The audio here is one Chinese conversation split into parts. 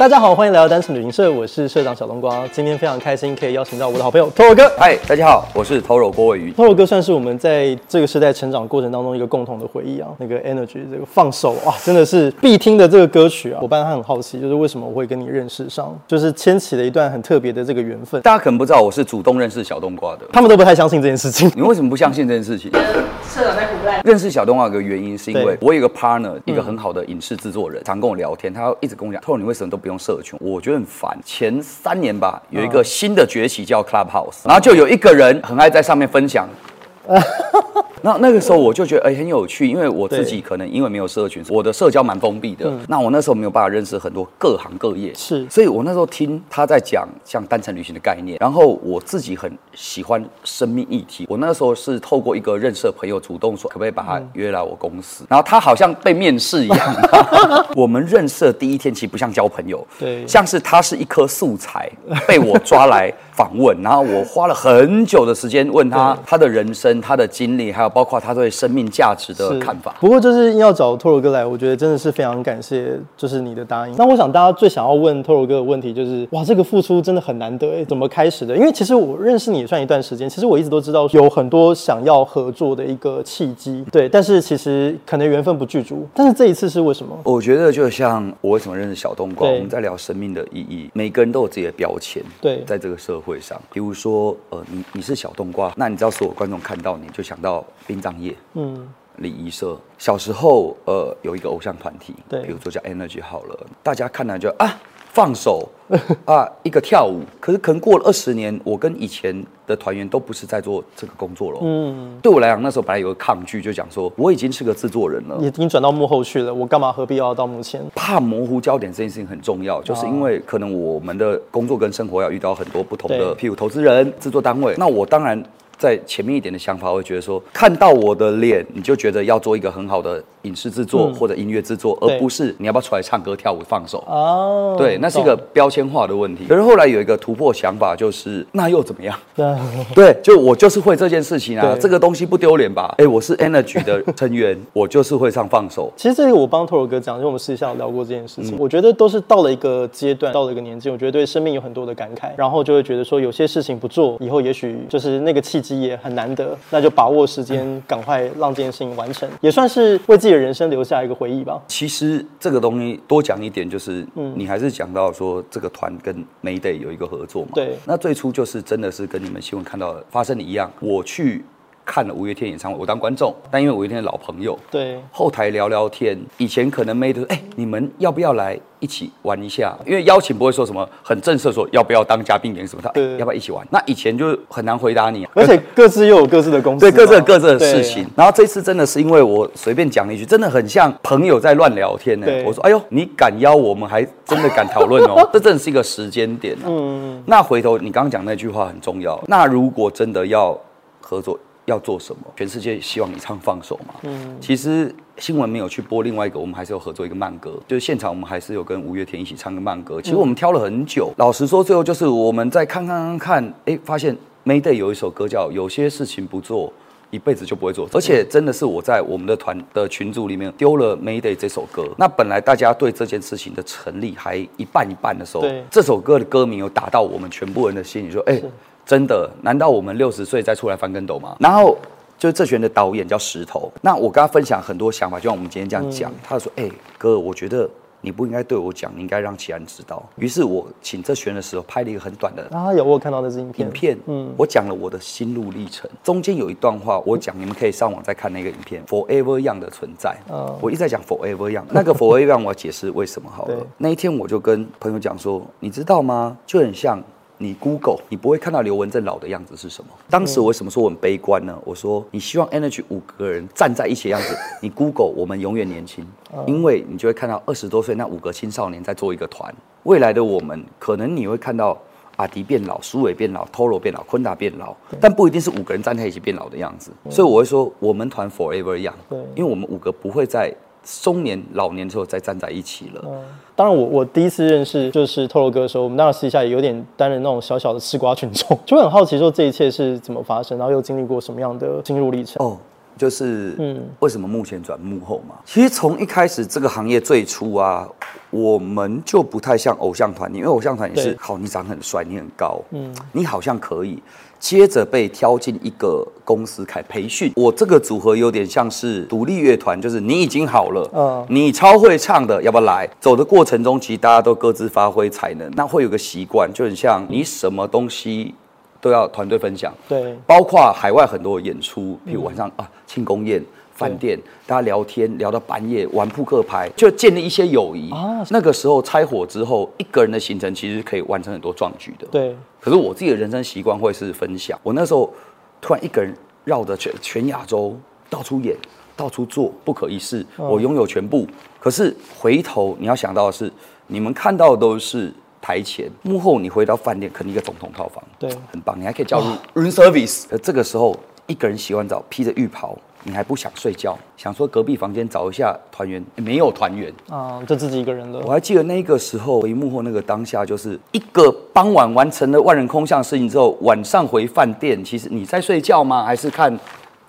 大家好，欢迎来到单程旅行社，我是社长小冬瓜。今天非常开心可以邀请到我的好朋友 Toro 哥。嗨，大家好，我是 Toro 郭伟瑜。Toro 哥算是我们在这个时代成长过程当中一个共同的回忆啊。那个 Energy 这个放手哇，真的是必听的这个歌曲啊。伙伴他很好奇，就是为什么我会跟你认识上，就是牵起了一段很特别的这个缘分。大家可能不知道，我是主动认识小冬瓜的。他们都不太相信这件事情。你为什么不相信这件事情？社长在胡乱。认识小动画有个原因是因为我有个 partner，一个很好的影视制作人，常跟我聊天，他一直跟我讲，Toro 你为什么都不用社群？我觉得很烦。前三年吧，有一个新的崛起叫 Clubhouse，然后就有一个人很爱在上面分享。那那个时候我就觉得哎、欸、很有趣，因为我自己可能因为没有社群，我的社交蛮封闭的。嗯、那我那时候没有办法认识很多各行各业，是，所以我那时候听他在讲像单程旅行的概念，然后我自己很喜欢生命议题。我那时候是透过一个认识的朋友主动说，可不可以把他约来我公司？嗯、然后他好像被面试一样。我们认识的第一天其实不像交朋友，对，像是他是一颗素材被我抓来访问，然后我花了很久的时间问他他的人生、他的经历，还有。包括他对生命价值的看法。不过，就是要找 Toro 哥来，我觉得真的是非常感谢，就是你的答应。那我想大家最想要问 Toro 哥的问题就是：哇，这个付出真的很难得哎，怎么开始的？因为其实我认识你也算一段时间，其实我一直都知道有很多想要合作的一个契机，对。但是其实可能缘分不具足。但是这一次是为什么？我觉得就像我为什么认识小冬瓜，我们在聊生命的意义。每个人都有自己的标签，对，在这个社会上，比如说呃，你你是小冬瓜，那你知道所有观众看到你就想到。殡葬业，嗯，礼仪社。小时候，呃，有一个偶像团体，对，比如说叫 Energy 好了，大家看来就啊，放手 啊，一个跳舞。可是可能过了二十年，我跟以前的团员都不是在做这个工作了。嗯，对我来讲，那时候本来有个抗拒，就讲说我已经是个制作人了，已经转到幕后去了，我干嘛何必要到幕前？怕模糊焦点这件事情很重要，就是因为可能我们的工作跟生活要遇到很多不同的，譬如投资人、制作单位，那我当然。在前面一点的想法，我会觉得说，看到我的脸，你就觉得要做一个很好的影视制作或者音乐制作，而不是你要不要出来唱歌跳舞放手。哦，对，那是一个标签化的问题。可是后来有一个突破想法，就是那又怎么样？对，就我就是会这件事情啊，这个东西不丢脸吧？哎，我是 Energy 的成员，我就是会唱放手。其实这个我帮 Toro 哥讲，因为我们私下聊过这件事情。我觉得都是到了一个阶段，到了一个年纪，我觉得对生命有很多的感慨，然后就会觉得说，有些事情不做，以后也许就是那个契机也很难得，那就把握时间，赶快让这件事情完成，也算是为自己的人生留下一个回忆吧。其实这个东西多讲一点，就是，嗯，你还是讲到说这个团跟 Mayday 有一个合作嘛。对。那最初就是真的是跟你们新闻看到的发生的一样，我去。看了五月天演唱会，我当观众，但因为五月天的老朋友，对，后台聊聊天。以前可能没得，哎、欸，你们要不要来一起玩一下？因为邀请不会说什么很正式，说要不要当嘉宾演什么，他、欸、要不要一起玩？那以前就很难回答你，而且各自又有各自的公司，对，各自有各自的事情。然后这次真的是因为我随便讲了一句，真的很像朋友在乱聊天呢。我说，哎呦，你敢邀我们，还真的敢讨论哦，这真的是一个时间点、啊。嗯，那回头你刚刚讲那句话很重要。那如果真的要合作，要做什么？全世界希望你唱放手嘛。嗯，其实新闻没有去播另外一个，我们还是有合作一个慢歌，就是现场我们还是有跟五月天一起唱个慢歌。其实我们挑了很久，老实说，最后就是我们在看看看看，哎，发现 Mayday 有一首歌叫《有些事情不做，一辈子就不会做》，而且真的是我在我们的团的群组里面丢了 Mayday 这首歌。那本来大家对这件事情的成立还一半一半的时候，这首歌的歌名有打到我们全部人的心里，说，哎。真的？难道我们六十岁再出来翻跟斗吗？然后就是这群的导演叫石头，那我跟他分享很多想法，就像我们今天这样讲，嗯、他就说：“哎、欸，哥，我觉得你不应该对我讲，你应该让其他人知道。”于是，我请这群的时候拍了一个很短的啊，有我看到那是影片，影片，嗯，我讲了我的心路历程，中间有一段话我讲，你们可以上网再看那个影片。Forever Young 的存在，哦，我一直在讲 Forever Young，那个 Forever Young 我要解释为什么好了。那一天我就跟朋友讲说，你知道吗？就很像。你 Google，你不会看到刘文正老的样子是什么？当时我为什么说我很悲观呢？我说你希望 Energy 五个人站在一起的样子，你 Google 我们永远年轻，因为你就会看到二十多岁那五个青少年在做一个团。未来的我们，可能你会看到阿迪变老，苏伟变老，Toro 变老，昆达变老，但不一定是五个人站在一起变老的样子。所以我会说，我们团 Forever Young，因为我们五个不会在中年老年之后再站在一起了。当然我，我我第一次认识就是 Toro 哥的时候，我们当时私下也有点担任那种小小的吃瓜群众，就会很好奇说这一切是怎么发生，然后又经历过什么样的心路历程。哦，就是嗯，为什么目前转幕后嘛？其实从一开始这个行业最初啊，我们就不太像偶像团，因为偶像团也是好，你长很帅，你很高，嗯，你好像可以。接着被挑进一个公司开培训，我这个组合有点像是独立乐团，就是你已经好了，嗯，你超会唱的，要不要来？走的过程中，其实大家都各自发挥才能，那会有个习惯，就很像你什么东西都要团队分享，对，包括海外很多演出，譬如晚上啊庆功宴。饭店，大家聊天聊到半夜，玩扑克牌，就建立一些友谊。啊，那个时候拆伙之后，一个人的行程其实可以完成很多壮举的。对。可是我自己的人生习惯会是分享。我那时候突然一个人绕着全全亚洲到处演，到处做，不可一世。我拥有全部。可是回头你要想到的是，你们看到的都是台前，幕后你回到饭店，肯定一个总统套房。对，很棒。你还可以叫 room service。而这个时候，一个人洗完澡，披着浴袍。你还不想睡觉，想说隔壁房间找一下团员，没有团员啊，就自己一个人了。我还记得那个时候，回幕后那个当下，就是一个傍晚完成了万人空巷的事情之后，晚上回饭店，其实你在睡觉吗？还是看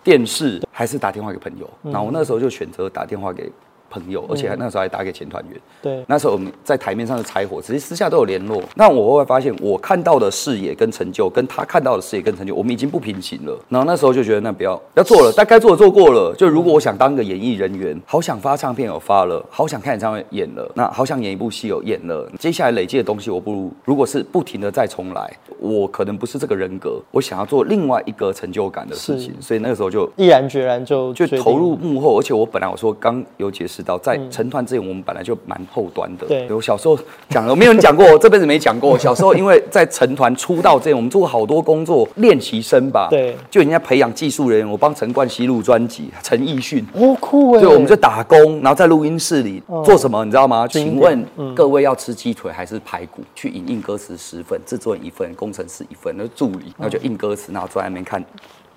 电视？还是打电话给朋友？那、嗯、我那时候就选择打电话给。朋友，而且还那时候还打给前团员。对，那时候我们在台面上的柴火，其实私下都有联络。那我会发现，我看到的视野跟成就，跟他看到的视野跟成就，我们已经不平行了。然后那时候就觉得，那不要要做了，但该做的做过了。就如果我想当个演艺人员，好想发唱片有发了，好想看演唱会演了，那好想演一部戏有演了。接下来累积的东西，我不如如果是不停的再重来，我可能不是这个人格。我想要做另外一个成就感的事情，所以那个时候就毅然决然就就投入幕后。而且我本来我说刚有解释。在成团之前，我们本来就蛮后端的。对，我小时候讲了，没有人讲过，我 这辈子没讲过。小时候因为在成团出道之前，我们做过好多工作，练习生吧。对，就人家培养技术人员，我帮陈冠希录专辑，陈奕迅。哦，酷哎！对，我们就打工，然后在录音室里做什么，你知道吗？请问各位要吃鸡腿还是排骨？去影印歌词十份，制作人一份，工程师一份，那助理，然后就印歌词，然后坐在那边看。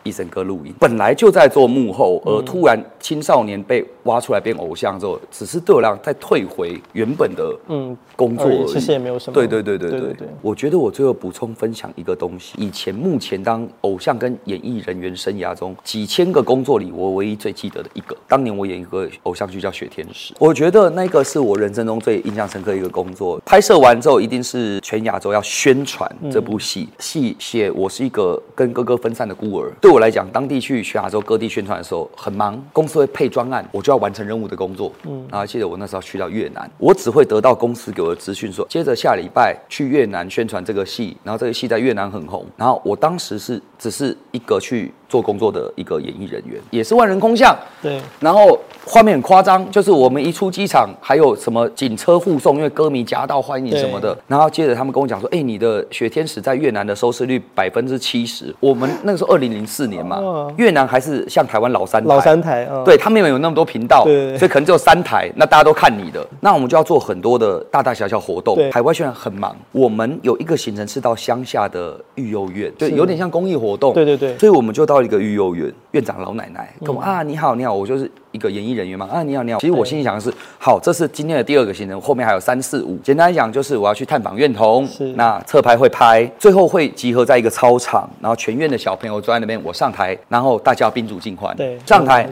一整个录音，本来就在做幕后，而突然青少年被挖出来变偶像之后，只是对我来讲再退回原本的嗯工作而已，其实也没有什么。对对对对对。对，我觉得我最后补充分享一个东西，以前目前当偶像跟演艺人员生涯中几千个工作里，我唯一最记得的一个，当年我演一个偶像剧叫《雪天使》，我觉得那个是我人生中最印象深刻一个工作。拍摄完之后，一定是全亚洲要宣传这部戏，戏写我是一个跟哥哥分散的孤儿，对。我来讲，当地去全亚洲各地宣传的时候很忙，公司会配专案，我就要完成任务的工作。嗯，然后记得我那时候去到越南，我只会得到公司给我的资讯说，接着下礼拜去越南宣传这个戏，然后这个戏在越南很红。然后我当时是只是一个去。做工作的一个演艺人员，也是万人空巷。对，然后画面很夸张，就是我们一出机场，还有什么警车护送，因为歌迷夹道欢迎什么的。然后接着他们跟我讲说：“哎，你的《雪天使》在越南的收视率百分之七十。”我们那个时候二零零四年嘛，越南还是像台湾老三台，老三台，对他们没有那么多频道，所以可能只有三台，那大家都看你的。那我们就要做很多的大大小小活动，海外宣传很忙。我们有一个行程是到乡下的育幼院，就有点像公益活动。对对对，所以我们就到。一个育幼院院长老奶奶跟我啊，你好，你好，我就是一个演艺人员嘛啊，你好，你好。其实我心里想的是，好，这是今天的第二个行程，后面还有三四五。简单来讲，就是我要去探访院童，是那侧拍会拍，最后会集合在一个操场，然后全院的小朋友坐在那边，我上台，然后大家宾主尽欢，对，上台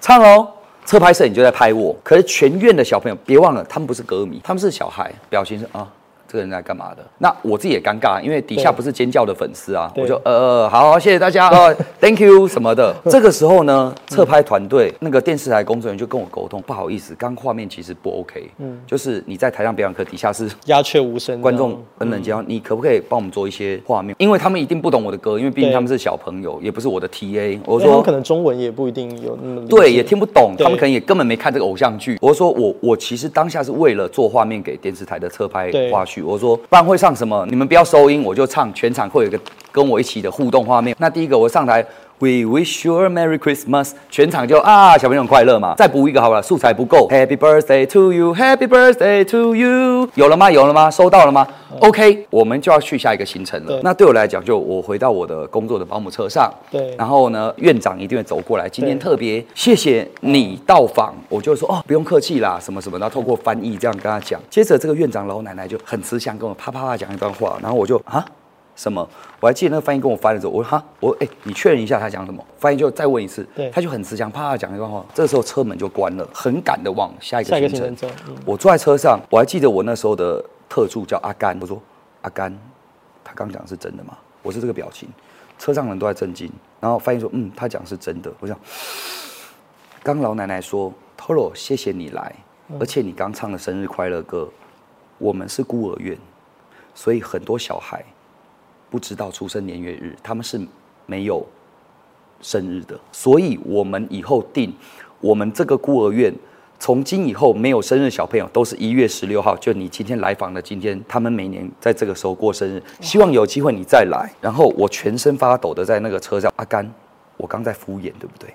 唱哦，侧拍摄影就在拍我。可是全院的小朋友，别忘了，他们不是歌迷，他们是小孩，表情是啊。这个人在干嘛的？那我自己也尴尬，因为底下不是尖叫的粉丝啊，我就呃好，谢谢大家呃，Thank you 什么的。这个时候呢，侧拍团队那个电视台工作人员就跟我沟通，不好意思，刚画面其实不 OK，嗯，就是你在台上表演课底下是鸦雀无声，观众很冷静，你可不可以帮我们做一些画面？因为他们一定不懂我的歌，因为毕竟他们是小朋友，也不是我的 TA。我说可能中文也不一定有那么对，也听不懂，他们可能也根本没看这个偶像剧。我说我我其实当下是为了做画面给电视台的侧拍花絮。我说，不然会唱什么？你们不要收音，我就唱，全场会有一个跟我一起的互动画面。那第一个我上台，We wish you a Merry Christmas，全场就啊，小朋友快乐嘛。再补一个好了，素材不够，Happy Birthday to you，Happy Birthday to you，有了吗？有了吗？收到了吗？OK，我们就要去下一个行程了。那对我来讲，就我回到我的工作的保姆车上，对，然后呢，院长一定会走过来，今天特别谢谢你到访，我就说哦，不用客气啦，什么什么，然后透过翻译这样跟他讲。接着这个院长老奶奶就很慈祥，跟我啪啪啪讲一段话，然后我就啊。什么？我还记得那个翻译跟我翻的时候，我说哈，我哎、欸，你确认一下他讲什么？翻译就再问一次，对，他就很慈祥，啪讲一段话。这个时候车门就关了，很赶的往下一个行程。程嗯、我坐在车上，我还记得我那时候的特助叫阿甘，我说阿甘，他刚讲的是真的吗？我是这个表情，车上人都在震惊。然后翻译说，嗯，他讲是真的。我想，刚老奶奶说，Toro，谢谢你来，而且你刚唱的生日快乐歌。我们是孤儿院，所以很多小孩不知道出生年月日，他们是没有生日的。所以我们以后定，我们这个孤儿院从今以后没有生日小朋友都是一月十六号，就你今天来访的今天，他们每年在这个时候过生日。希望有机会你再来。然后我全身发抖的在那个车上，阿甘，我刚在敷衍，对不对？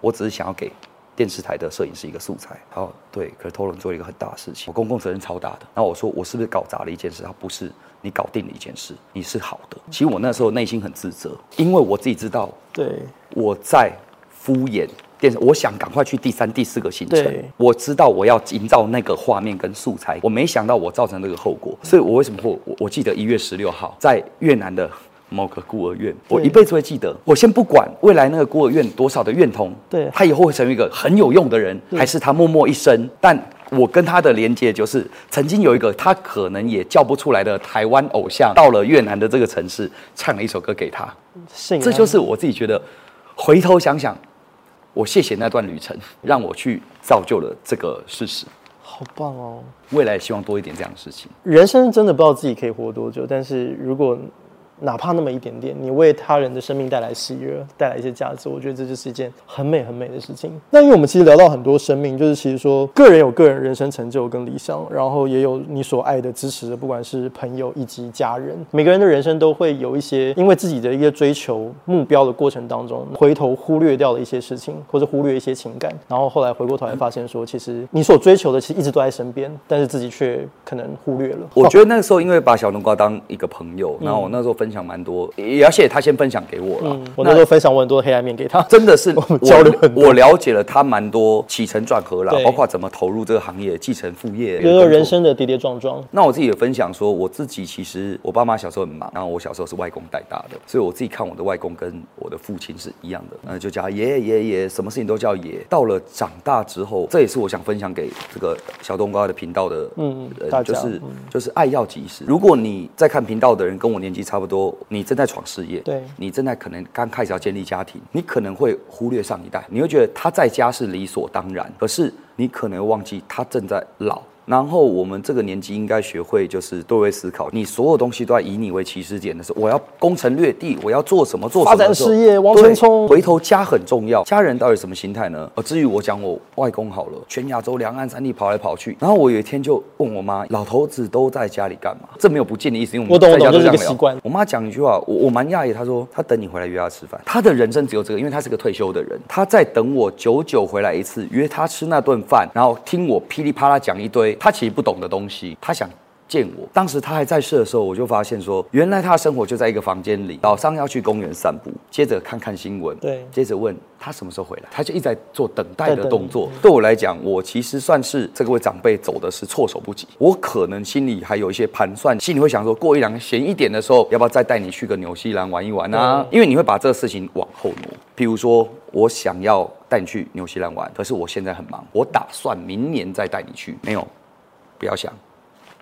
我只是想要给。电视台的摄影师一个素材，好，对，可是 Toro 做了一个很大的事情，我公共责任超大的。那我说我是不是搞砸了一件事？他不是，你搞定了一件事，你是好的。其实我那时候内心很自责，因为我自己知道，对，我在敷衍电视，我想赶快去第三、第四个行程。我知道我要营造那个画面跟素材，我没想到我造成这个后果，所以我为什么会我我记得一月十六号在越南的。某个孤儿院，我一辈子会记得。我先不管未来那个孤儿院多少的院童，对，他以后会成为一个很有用的人，还是他默默一生？但我跟他的连接就是，曾经有一个他可能也叫不出来的台湾偶像，到了越南的这个城市，唱了一首歌给他。这就是我自己觉得，回头想想，我谢谢那段旅程，让我去造就了这个事实。好棒哦！未来希望多一点这样的事情。人生真的不知道自己可以活多久，但是如果。哪怕那么一点点，你为他人的生命带来喜悦，带来一些价值，我觉得这就是一件很美很美的事情。那因为我们其实聊到很多生命，就是其实说个人有个人人生成就跟理想，然后也有你所爱的支持的，不管是朋友以及家人。每个人的人生都会有一些因为自己的一个追求目标的过程当中，回头忽略掉了一些事情，或者忽略一些情感，然后后来回过头来发现说，其实你所追求的其实一直都在身边，但是自己却可能忽略了。我觉得那个时候因为把小冬瓜当一个朋友，然后我那时候分。分享蛮多，也要谢谢他先分享给我了。我那时候分享我很多黑暗面给他，真的是 交流很多，我了解了他蛮多起承转合啦，包括怎么投入这个行业，继承副业，有人生的跌跌撞撞。那我自己也分享说，我自己其实我爸妈小时候很忙，然后我小时候是外公带大的，所以我自己看我的外公跟我的父亲是一样的，那就叫爷爷爷爷，什么事情都叫爷。到了长大之后，这也是我想分享给这个小冬瓜的频道的，嗯，就是就是爱要及时。如果你在看频道的人跟我年纪差不多。你正在闯事业，对，你正在可能刚开始要建立家庭，你可能会忽略上一代，你会觉得他在家是理所当然，可是你可能会忘记他正在老。然后我们这个年纪应该学会就是多位思考，你所有东西都要以你为起始点的时候，我要攻城略地，我要做什么做什么，发展事业，往前冲。回头家很重要，家人到底什么心态呢？呃至于我讲我外公好了，全亚洲两岸三地跑来跑去，然后我有一天就问我妈，老头子都在家里干嘛？这没有不敬的意思，因为我们在家都这个习惯。我妈讲一句话，我我蛮讶异，她说她等你回来约她吃饭，她的人生只有这个，因为她是个退休的人，她在等我久久回来一次，约她吃那顿饭，然后听我噼里啪啦讲一堆，她其实不懂的东西。他想见我。当时他还在世的时候，我就发现说，原来他的生活就在一个房间里。早上要去公园散步，接着看看新闻，对，接着问他什么时候回来。他就一直在做等待的动作。对我来讲，我其实算是这个位长辈走的是措手不及。我可能心里还有一些盘算，心里会想说，过一两闲一点的时候，要不要再带你去个纽西兰玩一玩啊？因为你会把这个事情往后挪。譬如说，我想要带你去纽西兰玩，可是我现在很忙，我打算明年再带你去。没有。不要想，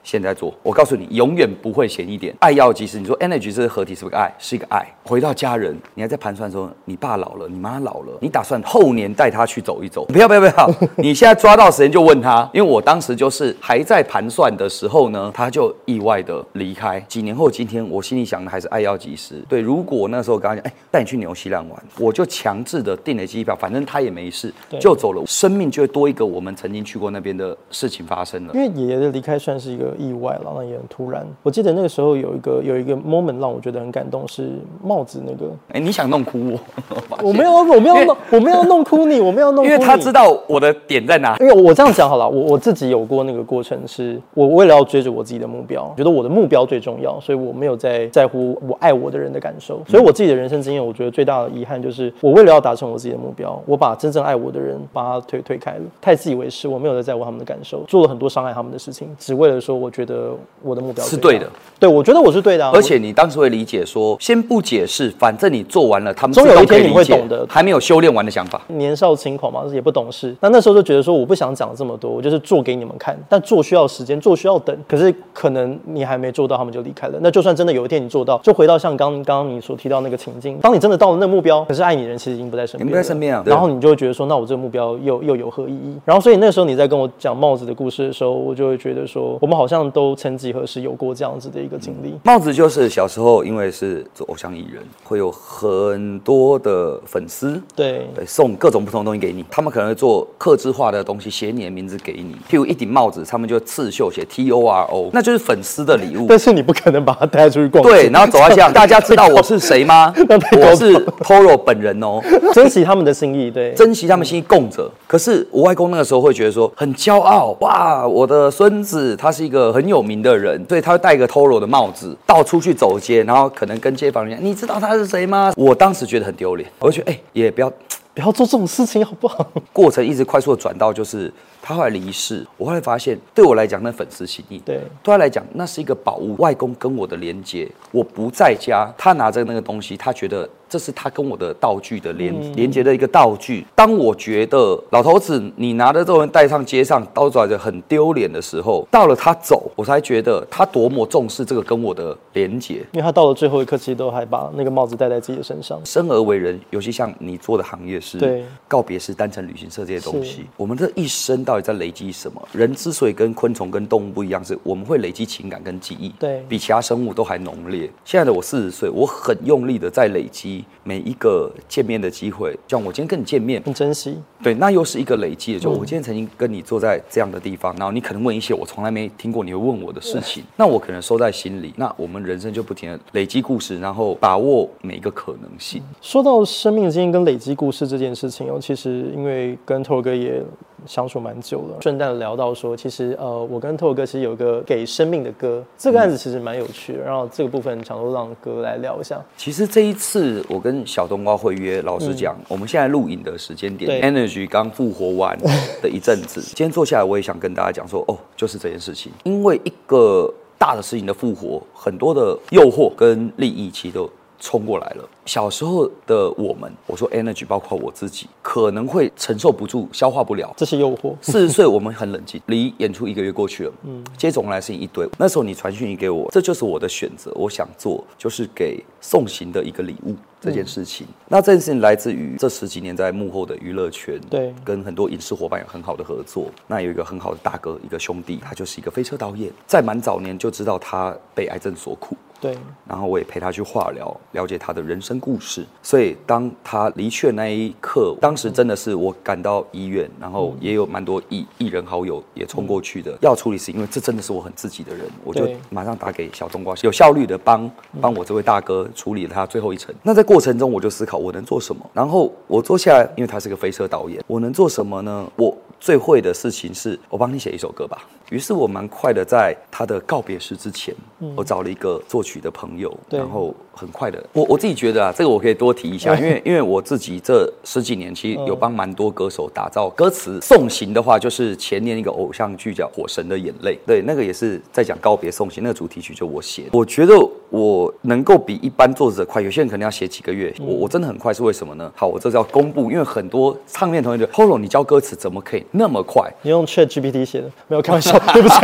现在做。我告诉你，永远不会闲一点。爱要及时。你说 energy 这个合体是不是个爱？是一个爱。回到家人，你还在盘算说，你爸老了，你妈老了，你打算后年带他去走一走？不要不要不要！你现在抓到时间就问他，因为我当时就是还在盘算的时候呢，他就意外的离开。几年后今天，我心里想的还是爱要及时。对，如果那时候跟他讲，哎，带你去纽西兰玩，我就强制的订了机票，反正他也没事，就走了，生命就会多一个我们曾经去过那边的事情发生了。因为爷爷的离开算是一个意外，了，那也很突然。我记得那个时候有一个有一个 moment 让我觉得很感动，是帽子那个。哎，你想弄哭我？我没有，我没有弄，我没有弄哭你，我没有弄哭你。因为他知道我的点在哪。因为我这样讲好了，我我自己有过那个过程，是我为了要追着我自己的目标，觉得我的目标最重要，所以我没有在在乎我爱我的人的感受。所以我自己的人生经验，我觉得最大的遗憾就是，我为了要达成我自己的目标，我把真正爱我的人把他推推开了，太自以为是，我没有在在乎他们的感受，做了很多伤害他们的事情，只为了说。我觉得我的目标是对的。对，我觉得我是对的、啊。而且你当时会理解说，先不解释，反正你做完了，他们总有一天你会懂的。还没有修炼完的想法，年少轻狂嘛，也不懂事。那那时候就觉得说，我不想讲这么多，我就是做给你们看。但做需要时间，做需要等。可是可能你还没做到，他们就离开了。那就算真的有一天你做到，就回到像刚刚刚你所提到那个情境，当你真的到了那个目标，可是爱你的人其实已经不在身边，不在身边啊。然后你就会觉得说，那我这个目标又又有何意义？然后所以那时候你在跟我讲帽子的故事的时候，我就会觉得说，我们好像都曾几何时有过这样子的一个经历。帽子就是小时候因为是做偶像艺人，会有很多的粉丝，对对，送各种不同的东西给你。他们可能会做刻制化的东西，写你的名字给你。譬如一顶帽子，他们就刺绣写 T O R O，那就是粉丝的礼物。但是你不可能把它带出去逛。对，然后走到这样，大家知道我是谁吗？我是 Toro 本人哦，珍惜他们的心意，对，珍惜他们心意供着。可是我外公那个时候会觉得说很骄傲，哇，我的孙子他是一个很有名的人，所以他会戴一个 Toro 的帽子到处去走街，然后可能跟街坊人讲，你知道他是谁吗？我当时觉得很丢脸，我就觉得哎、欸，也不要 不要做这种事情好不好？过程一直快速的转到就是。他后来离世，我后来发现，对我来讲，那粉丝心意，对，对他来讲，那是一个宝物。外公跟我的连接，我不在家，他拿着那个东西，他觉得这是他跟我的道具的连、嗯、连接的一个道具。当我觉得老头子你拿着这种带上街上，到处着很丢脸的时候，到了他走，我才觉得他多么重视这个跟我的连接。因为他到了最后一刻，其实都还把那个帽子戴在自己的身上。生而为人，尤其像你做的行业是，对，告别式、单程旅行社这些东西，我们这一生到底在累积什么？人之所以跟昆虫、跟动物不一样，是我们会累积情感跟记忆，对，比其他生物都还浓烈。现在的我四十岁，我很用力的在累积每一个见面的机会，像我今天跟你见面，很珍惜。对，那又是一个累积的，就我今天曾经跟你坐在这样的地方，然后你可能问一些我从来没听过你会问我的事情，那我可能收在心里。那我们人生就不停的累积故事，然后把握每一个可能性。说到生命经验跟累积故事这件事情哦，其实因为跟 Toro 哥也相处蛮久了，顺带聊到说，其实呃，我跟 Toro 哥其实有一个给生命的歌，这个案子其实蛮有趣的。然后这个部分想说让哥来聊一下。其实这一次我跟小冬瓜会约，老实讲，嗯、我们现在录影的时间点，Energy 刚复活完的一阵子，今天坐下来，我也想跟大家讲说，哦，就是这件事情，因为一个大的事情的复活，很多的诱惑跟利益其实都冲过来了。小时候的我们，我说 energy 包括我自己，可能会承受不住，消化不了这些诱惑。四十岁我们很冷静，离演出一个月过去了，嗯，接踵而来事情一堆。那时候你传讯息给我，这就是我的选择，我想做就是给送行的一个礼物这件事情。嗯、那这件事情来自于这十几年在幕后的娱乐圈，对，跟很多影视伙伴有很好的合作。那有一个很好的大哥，一个兄弟，他就是一个飞车导演，在蛮早年就知道他被癌症所苦，对，然后我也陪他去化疗，了解他的人生故事，所以当他离去的那一刻，当时真的是我赶到医院，然后也有蛮多艺艺人好友也冲过去的，嗯、要处理是，因为这真的是我很自己的人，我就马上打给小冬瓜，有效率的帮帮我这位大哥处理了他最后一程。那在过程中，我就思考我能做什么，然后我坐下来，因为他是个飞车导演，我能做什么呢？我最会的事情是我帮你写一首歌吧。于是我蛮快的，在他的告别式之前，嗯、我找了一个作曲的朋友，然后很快的，我我自己觉得啊，这个我可以多提一下，因为因为我自己这十几年其实有帮蛮多歌手打造歌词。送行的话，就是前年一个偶像剧叫《火神的眼泪》，对，那个也是在讲告别送行，那个主题曲就我写的。我觉得我能够比一般作者快，有些人可能要写几个月，我我真的很快，是为什么呢？好，我这是要公布，因为很多唱片同学就 Toro 你教歌词怎么可以那么快？你用 Chat GPT 写的？没有开玩笑。对不起，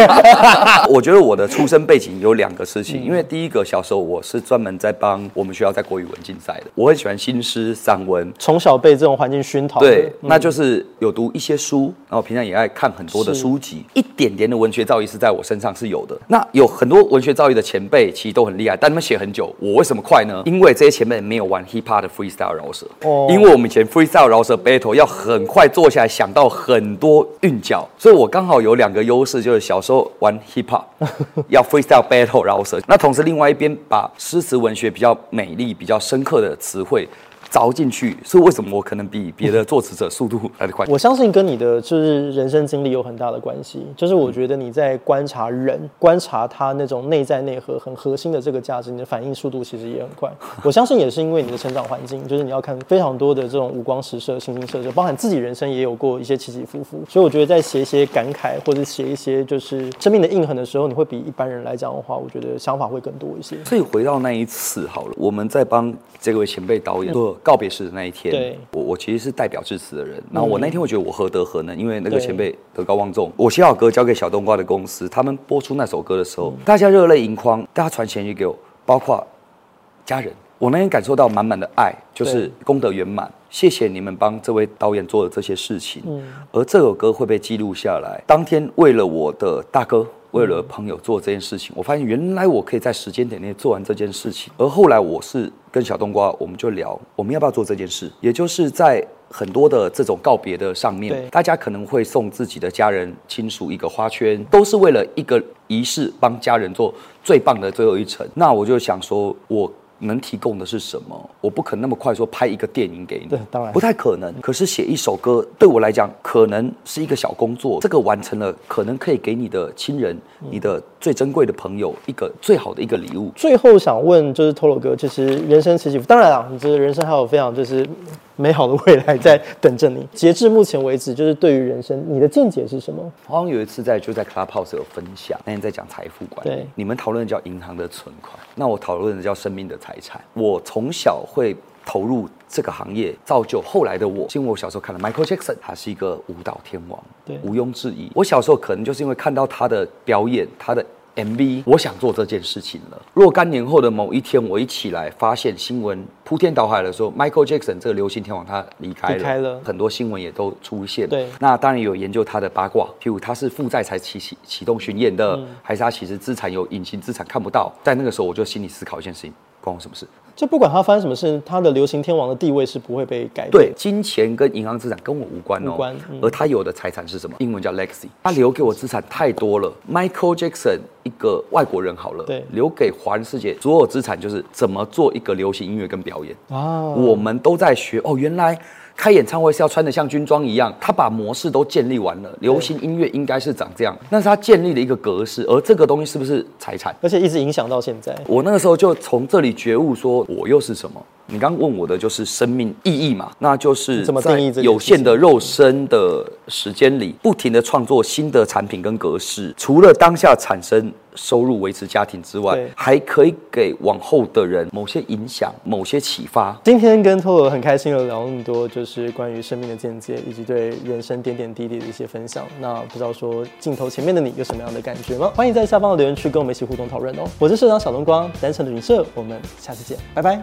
我觉得我的出生背景有两个事情，因为第一个小时候我是专门在帮我们学校在国语文竞赛的，我很喜欢新诗散文，从小被这种环境熏陶，对，那就是有读一些书，然后平常也爱看很多的书籍，一点点的文学造诣是在我身上是有的。那有很多文学造诣的前辈其实都很厉害，但他们写很久，我为什么快呢？因为这些前辈没有玩 hip hop 的 freestyle 饶舌，哦，因为我们以前 freestyle 饶舌 battle 要很快坐下来想到很多韵脚，所以我刚好有两个优势，就是小时候。玩 hip hop 要 freestyle battle 饶舌，那同时另外一边把诗词文学比较美丽、比较深刻的词汇凿进去，所以为什么我可能比别的作词者速度来得快？我相信跟你的就是人生经历有很大的关系。就是我觉得你在观察人，观察他那种内在内核很核心的这个价值，你的反应速度其实也很快。我相信也是因为你的成长环境，就是你要看非常多的这种五光十色、形形色色，包含自己人生也有过一些起起伏伏。所以我觉得在写一些感慨或者写一些就是生命的印痕的时候，你会比一般人来讲的话，我觉得想法会更多一些。所以回到那一次好了，我们在帮这位前辈导演做告别式的那一天，我我其实是代表致辞的人。然后我那天会觉得我何德何能，因为那个前辈德高望重。我写好歌交给小冬瓜的公司，他们播出那首歌的时候，大家热泪盈眶，大家传咸讯给我，包括家人。我那天感受到满满的爱，就是功德圆满。谢谢你们帮这位导演做的这些事情。嗯，而这首歌会被记录下来。当天为了我的大哥，为了朋友做这件事情，我发现原来我可以在时间点内做完这件事情。而后来我是跟小冬瓜，我们就聊我们要不要做这件事，也就是在很多的这种告别的上面，大家可能会送自己的家人亲属一个花圈，都是为了一个仪式，帮家人做最棒的最后一程。那我就想说，我。能提供的是什么？我不可能那么快说拍一个电影给你，对，当然不太可能。可是写一首歌对我来讲，可能是一个小工作。这个完成了，可能可以给你的亲人、你的最珍贵的朋友一个最好的一个礼物。最后想问，就是 Tolo 哥，其实人生起起伏，当然啊，你这人生还有非常就是。美好的未来在等着你。截至目前为止，就是对于人生，你的见解是什么？好像有一次在就在 Clubhouse 有分享，那天在讲财富管理。对，你们讨论的叫银行的存款，那我讨论的叫生命的财产。我从小会投入这个行业，造就后来的我。因为我小时候看了 Michael Jackson，他是一个舞蹈天王，对，毋庸置疑。我小时候可能就是因为看到他的表演，他的。MV，我想做这件事情了。若干年后的某一天，我一起来发现新闻铺天倒海的说，Michael Jackson 这个流行天王他离开了，离开了，很多新闻也都出现。对，那当然有研究他的八卦，譬如他是负债才启启启动巡演的，嗯、还是他其实资产有隐形资产看不到。在那个时候，我就心里思考一件事情。关我什么事？就不管他发生什么事，他的流行天王的地位是不会被改变。对，金钱跟银行资产跟我无关哦。无关。嗯、而他有的财产是什么？英文叫 legacy。他留给我资产太多了。Michael Jackson 一个外国人好了，对，留给华人世界所有资产就是怎么做一个流行音乐跟表演。啊，我们都在学哦，原来。开演唱会是要穿的像军装一样，他把模式都建立完了。流行音乐应该是长这样，那是他建立的一个格式。而这个东西是不是财产？而且一直影响到现在。我那个时候就从这里觉悟，说我又是什么？你刚问我的就是生命意义嘛？那就是在有限的肉身的时间里，不停的创作新的产品跟格式，除了当下产生。收入维持家庭之外，还可以给往后的人某些影响、某些启发。今天跟 Toro 很开心的聊那么多，就是关于生命的见解，以及对人生点点滴滴的一些分享。那不知道说镜头前面的你有什么样的感觉吗？欢迎在下方的留言区跟我们一起互动讨论哦。我是社长小冬瓜，单程的云社，我们下次见，拜拜。